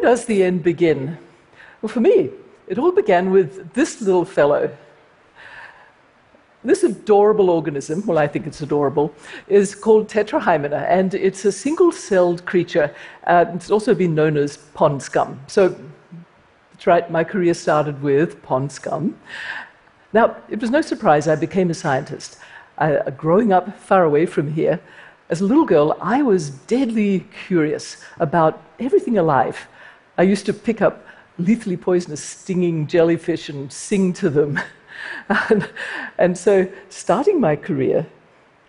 does the end begin? Well, for me, it all began with this little fellow. This adorable organism, well, I think it's adorable, is called Tetrahymena, and it's a single celled creature. It's also been known as pond scum. So, that's right, my career started with pond scum. Now, it was no surprise I became a scientist. Uh, growing up far away from here, as a little girl, I was deadly curious about everything alive. I used to pick up lethally poisonous stinging jellyfish and sing to them. and, and, so, starting my career,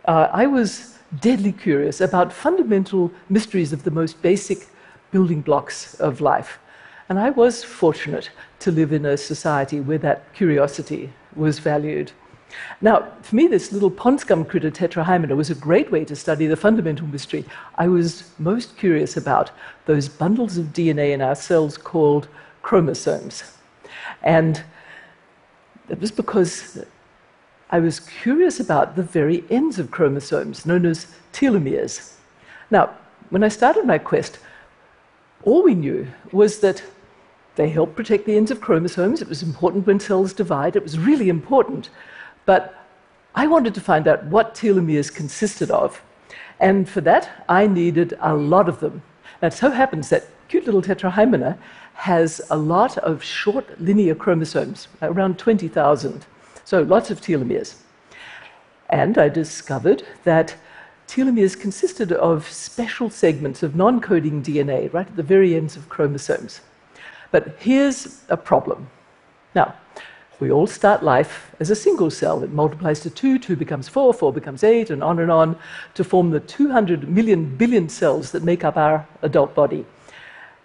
uh, I was deadly curious about fundamental mysteries of the most basic building blocks of life. And I was fortunate to live in a society where that curiosity was valued. Now, for me, this little pond scum critter, Tetrahymena, was a great way to study the fundamental mystery. I was most curious about those bundles of DNA in our cells called chromosomes. And it was because I was curious about the very ends of chromosomes, known as telomeres. Now, when I started my quest, all we knew was that they help protect the ends of chromosomes. It was important when cells divide. It was really important. But I wanted to find out what telomeres consisted of. And for that, I needed a lot of them. Now, it so happens that cute little tetrahymena has a lot of short linear chromosomes, around 20,000. So lots of telomeres. And I discovered that telomeres consisted of special segments of non coding DNA right at the very ends of chromosomes. But here's a problem. Now, we all start life as a single cell. It multiplies to two, two becomes four, four becomes eight, and on and on to form the 200 million billion cells that make up our adult body.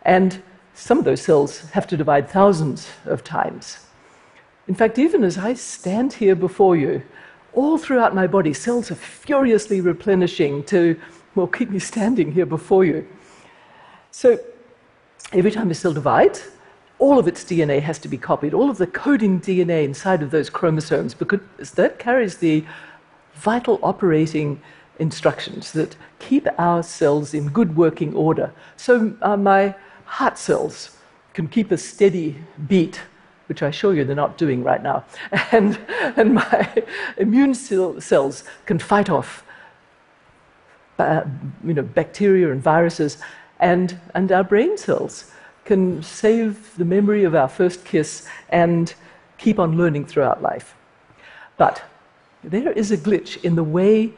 And some of those cells have to divide thousands of times. In fact, even as I stand here before you, all throughout my body, cells are furiously replenishing to, well, keep me standing here before you. So every time a cell divides, all of its DNA has to be copied, all of the coding DNA inside of those chromosomes, because that carries the vital operating instructions that keep our cells in good working order. So uh, my heart cells can keep a steady beat, which I assure you they're not doing right now, and, and my immune cells can fight off uh, you know, bacteria and viruses, and, and our brain cells can save the memory of our first kiss and keep on learning throughout life. But there is a glitch in the way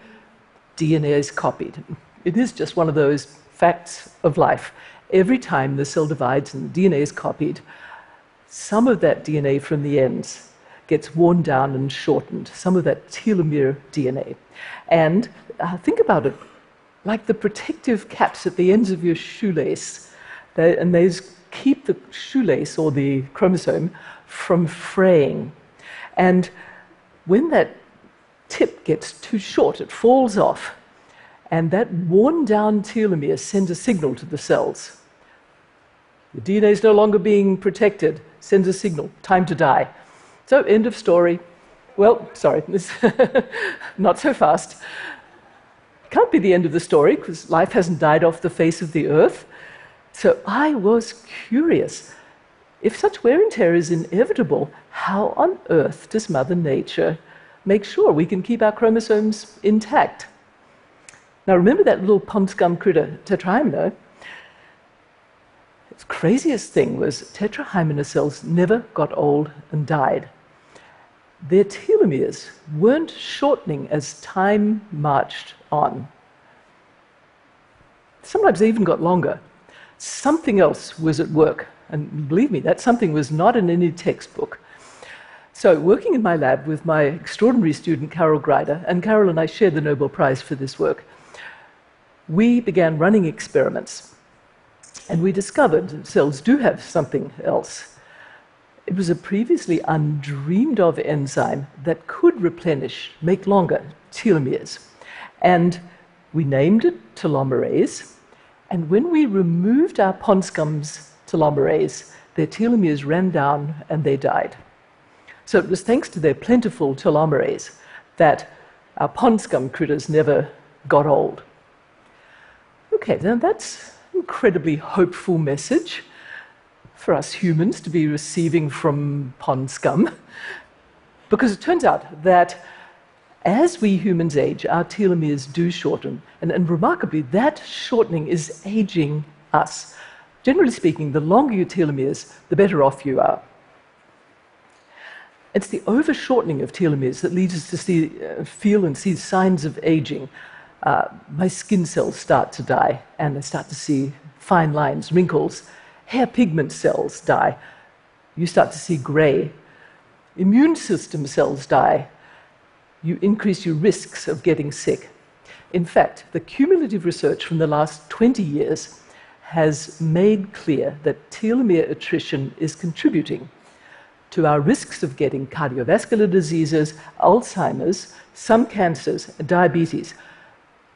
DNA is copied. It is just one of those facts of life. Every time the cell divides and the DNA is copied, some of that DNA from the ends gets worn down and shortened, some of that telomere DNA. And uh, think about it like the protective caps at the ends of your shoelace, they, and those keep the shoelace or the chromosome from fraying. And when that tip gets too short, it falls off. And that worn down telomere sends a signal to the cells. The DNA is no longer being protected, sends a signal, time to die. So, end of story. Well, sorry, not so fast. Can't be the end of the story because life hasn't died off the face of the earth. So I was curious. If such wear and tear is inevitable, how on earth does Mother Nature make sure we can keep our chromosomes intact? Now, remember that little pond scum critter, Tetrahymena? The craziest thing was Tetrahymena cells never got old and died. Their telomeres weren't shortening as time marched on. Sometimes they even got longer something else was at work. And believe me, that something was not in any textbook. So, working in my lab with my extraordinary student, Carol Greider, and Carol and I shared the Nobel Prize for this work, we began running experiments. And we discovered cells do have something else. It was a previously undreamed of enzyme that could replenish, make longer telomeres. And we named it telomerase. And when we removed our pond scum's telomerase, their telomeres ran down and they died. So it was thanks to their plentiful telomerase that our pond scum critters never got old. Okay, now that's an incredibly hopeful message. for us humans to be receiving from pond scum, because it turns out that as we humans age, our telomeres do shorten. And, and remarkably, that shortening is aging us. Generally speaking, the longer your telomeres, the better off you are. It's the overshortening of telomeres that leads us to see, uh, feel and see signs of aging. Uh, my skin cells start to die, and I start to see fine lines, wrinkles. Hair pigment cells die. You start to see gray. Immune system cells die. You increase your risks of getting sick. In fact, the cumulative research from the last 20 years has made clear that telomere attrition is contributing to our risks of getting cardiovascular diseases, Alzheimer's, some cancers, diabetes,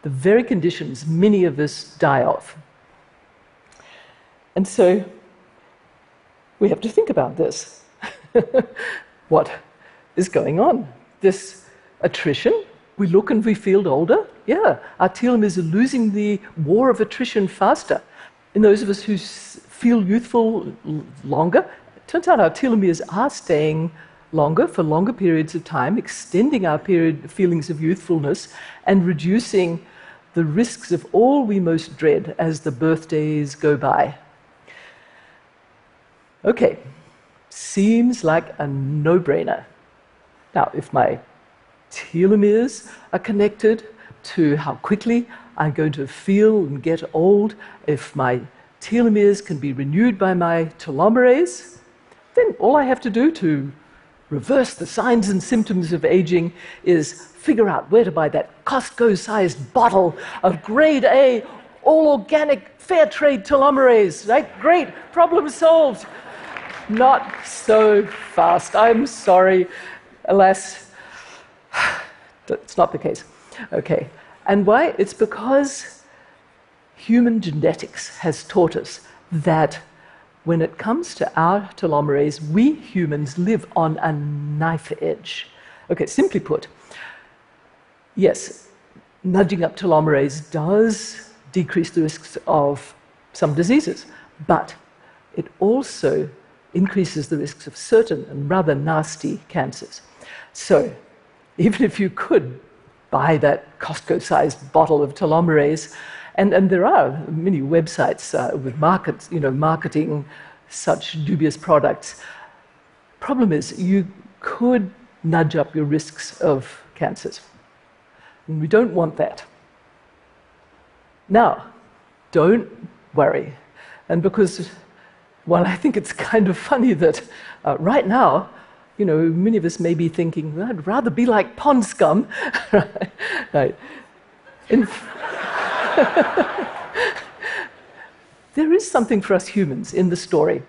the very conditions many of us die of. And so we have to think about this. what is going on? This attrition, we look and we feel older. Yeah, our telomeres are losing the war of attrition faster. In those of us who feel youthful longer, turns out our telomeres are staying longer for longer periods of time, extending our period feelings of youthfulness and reducing the risks of all we most dread as the birthdays go by. Okay, seems like a no brainer. Now, if my telomeres are connected to how quickly I'm going to feel and get old, if my telomeres can be renewed by my telomerase, then all I have to do to reverse the signs and symptoms of aging is figure out where to buy that Costco sized bottle of grade A, all organic, fair trade telomerase. Right? Great, problem solved. Not so fast. I'm sorry. Alas, it's not the case. Okay. And why? It's because human genetics has taught us that when it comes to our telomerase, we humans live on a knife edge. Okay, simply put, yes, nudging up telomerase does decrease the risks of some diseases, but it also increases the risks of certain and rather nasty cancers. So, even if you could buy that Costco sized bottle of telomerase, and, and there are many websites uh, with market, you know, marketing such dubious products. Problem is, you could nudge up your risks of cancers. And we don't want that. Now, don't worry. And because, well, I think it's kind of funny that uh, right now, you know, many of us may be thinking, I'd rather be like pond scum. right. There is something for us humans in the story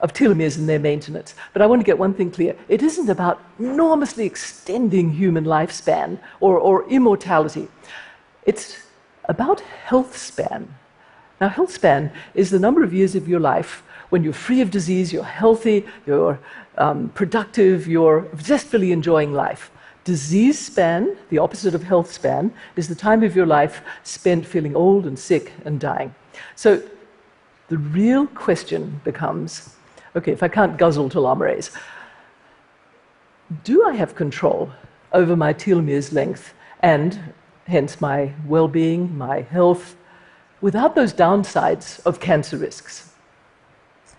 of telomeres and their maintenance. But I want to get one thing clear. It isn't about enormously extending human lifespan or, or immortality. It's about health span. Now, health span is the number of years of your life when you're free of disease, you're healthy, you're um, productive, you're zestfully enjoying life. Disease span, the opposite of health span, is the time of your life spent feeling old and sick and dying. So the real question becomes okay, if I can't guzzle telomerase, do I have control over my telomeres length and hence my well being, my health, without those downsides of cancer risks?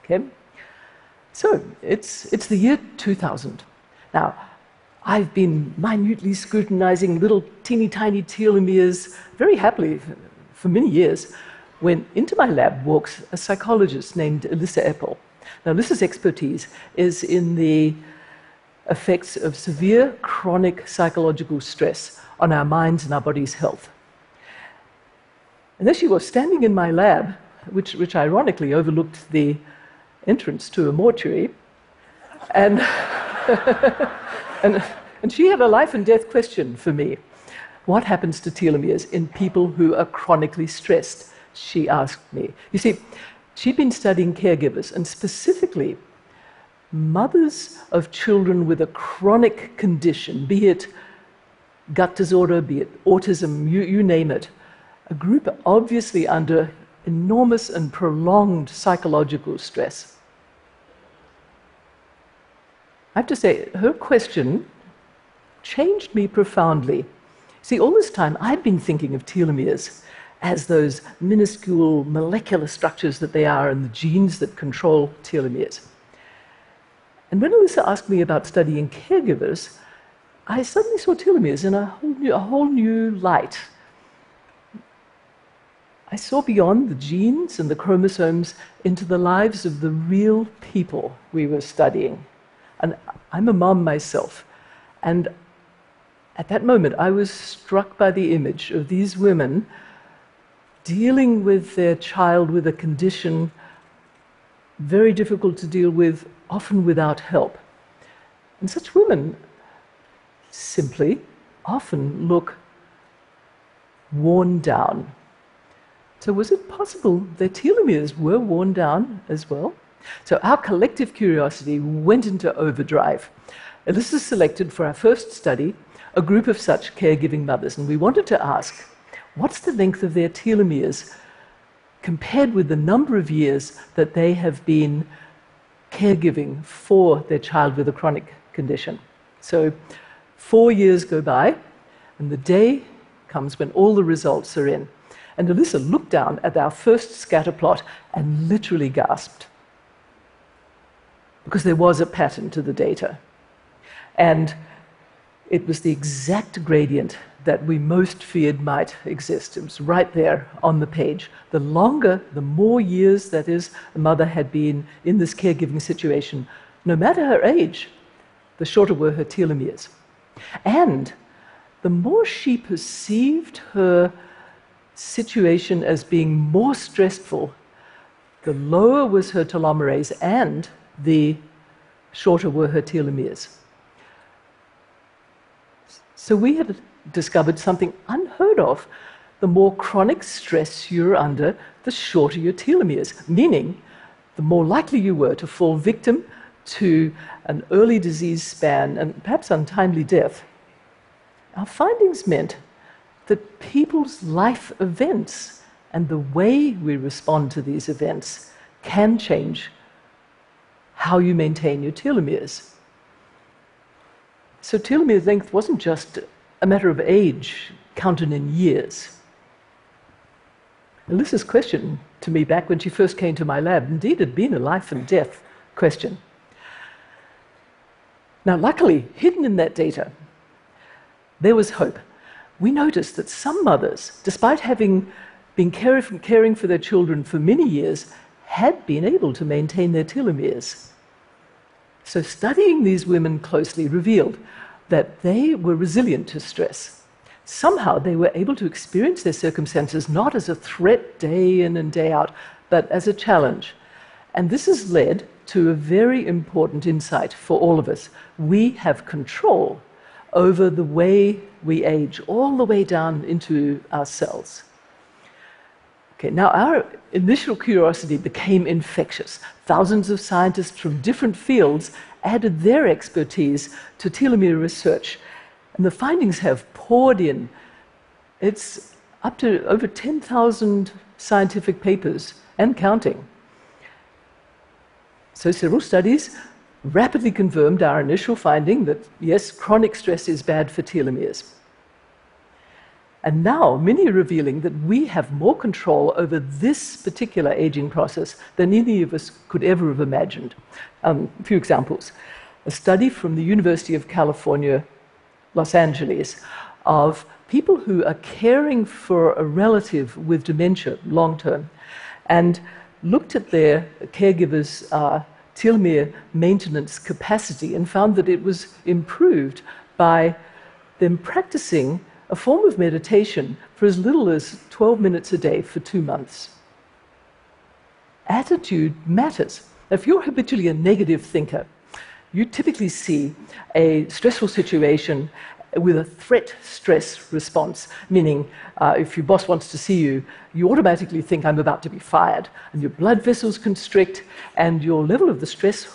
Okay? So it's, it's the year 2000. Now, I've been minutely scrutinizing little teeny tiny telomeres very happily for many years when into my lab walks a psychologist named Elissa Epel. Now, Elissa's expertise is in the effects of severe chronic psychological stress on our minds and our body's health. And there she was standing in my lab, which, which ironically overlooked the entrance to a mortuary, and And, and she had a life and death question for me. What happens to telomeres in people who are chronically stressed? She asked me. You see, she'd been studying caregivers, and specifically mothers of children with a chronic condition, be it gut disorder, be it autism, you, you name it, a group obviously under enormous and prolonged psychological stress. I have to say, her question changed me profoundly. See, all this time I'd been thinking of telomeres as those minuscule molecular structures that they are and the genes that control telomeres. And when Elissa asked me about studying caregivers, I suddenly saw telomeres in a whole new, a whole new light. I saw beyond the genes and the chromosomes into the lives of the real people we were studying. And I'm a mom myself. And at that moment, I was struck by the image of these women dealing with their child with a condition very difficult to deal with, often without help. And such women simply often look worn down. So, was it possible their telomeres were worn down as well? So, our collective curiosity went into overdrive. Elissa selected for our first study a group of such caregiving mothers, and we wanted to ask what's the length of their telomeres compared with the number of years that they have been caregiving for their child with a chronic condition. So, Four years go by, and the day comes when all the results are in. And Elissa looked down at our first scatter plot and literally gasped. Because there was a pattern to the data. And it was the exact gradient that we most feared might exist. It was right there on the page. The longer, the more years, that is, a mother had been in this caregiving situation, no matter her age, the shorter were her telomeres. And the more she perceived her situation as being more stressful, the lower was her telomerase and the shorter were her telomeres. So we had discovered something unheard of. The more chronic stress you're under, the shorter your telomeres, meaning the more likely you were to fall victim to an early disease span and perhaps untimely death, our findings meant that people's life events and the way we respond to these events can change how you maintain your telomeres. So, telomere length wasn't just a matter of age counted in years. Elissa's question to me back when she first came to my lab indeed had been a life and death question. Now, luckily, hidden in that data, there was hope. We noticed that some mothers, despite having been caring for their children for many years, had been able to maintain their telomeres. So, studying these women closely revealed that they were resilient to stress. Somehow, they were able to experience their circumstances not as a threat day in and day out, but as a challenge. And this has led to a very important insight for all of us. We have control over the way we age, all the way down into our cells. Okay, now our initial curiosity became infectious. Thousands of scientists from different fields added their expertise to telomere research, and the findings have poured in. It's up to over 10,000 scientific papers and counting. So, several studies rapidly confirmed our initial finding that yes, chronic stress is bad for telomeres. And now many are revealing that we have more control over this particular aging process than any of us could ever have imagined. Um, a few examples. A study from the University of California, Los Angeles, of people who are caring for a relative with dementia long term and looked at their caregivers' uh, telomere maintenance capacity and found that it was improved by them practicing a form of meditation for as little as 12 minutes a day for two months. Attitude matters. If you're habitually a negative thinker, you typically see a stressful situation with a threat stress response, meaning uh, if your boss wants to see you, you automatically think, I'm about to be fired. And your blood vessels constrict, and your level of the stress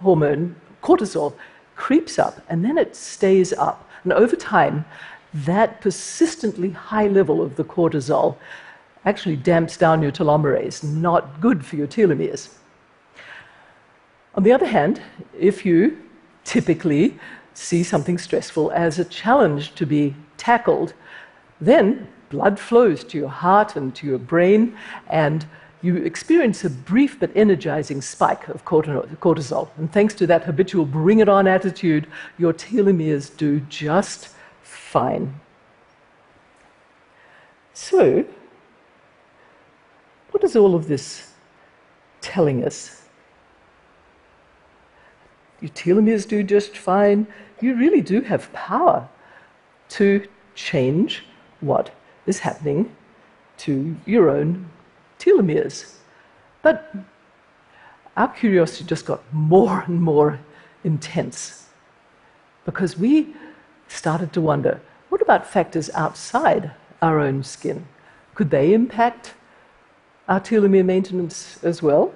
hormone, cortisol, creeps up, and then it stays up. And over time, that persistently high level of the cortisol actually damps down your telomerase, not good for your telomeres. On the other hand, if you typically see something stressful as a challenge to be tackled. Then blood flows to your heart and to your brain, and you experience a brief but energizing spike of cortisol. And thanks to that habitual bring it on attitude, your telomeres do just fine. So, what is all of this telling us? Your telomeres do just fine. You really do have power to change what is happening to your own telomeres. But our curiosity just got more and more intense because we started to wonder what about factors outside our own skin? Could they impact our telomere maintenance as well?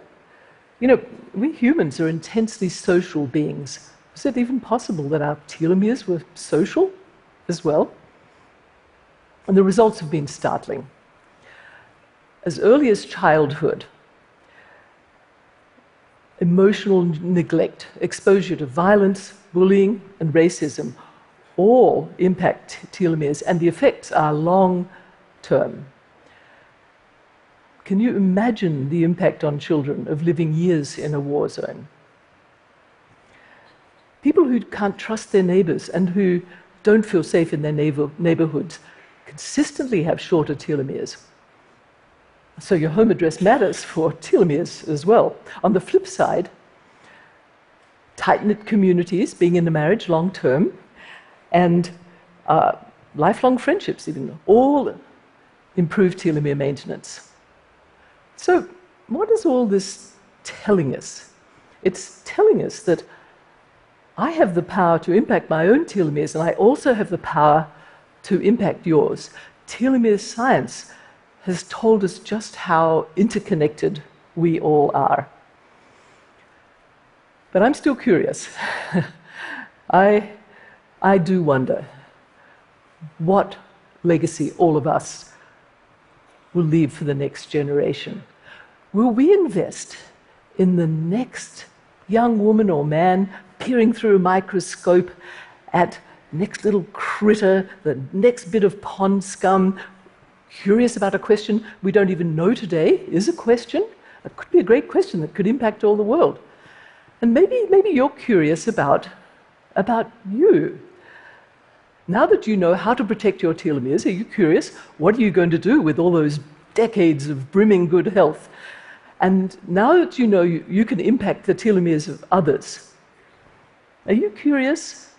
You know, we humans are intensely social beings. Is it even possible that our telomeres were social as well? And the results have been startling. As early as childhood, emotional neglect, exposure to violence, bullying, and racism all impact telomeres, and the effects are long term. Can you imagine the impact on children of living years in a war zone? People who can't trust their neighbors and who don't feel safe in their neighbor, neighborhoods consistently have shorter telomeres. So your home address matters for telomeres as well. On the flip side, tight knit communities, being in a marriage long term, and uh, lifelong friendships, even, all improve telomere maintenance. So, what is all this telling us? It's telling us that I have the power to impact my own telomeres, and I also have the power to impact yours. Telomere science has told us just how interconnected we all are. But I'm still curious. I, I do wonder what legacy all of us will leave for the next generation. Will we invest in the next young woman or man peering through a microscope at next little critter, the next bit of pond scum, curious about a question we don't even know today is a question. It could be a great question that could impact all the world. And maybe, maybe you're curious about, about you. Now that you know how to protect your telomeres, are you curious? What are you going to do with all those decades of brimming good health? And now that you know you, you can impact the telomeres of others, are you curious?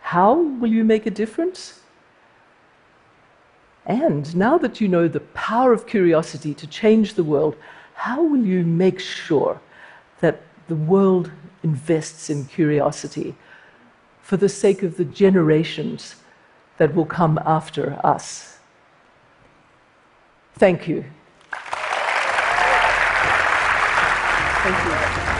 How will you make a difference? And now that you know the power of curiosity to change the world, how will you make sure that the world invests in curiosity for the sake of the generations that will come after us? Thank you. Thank you.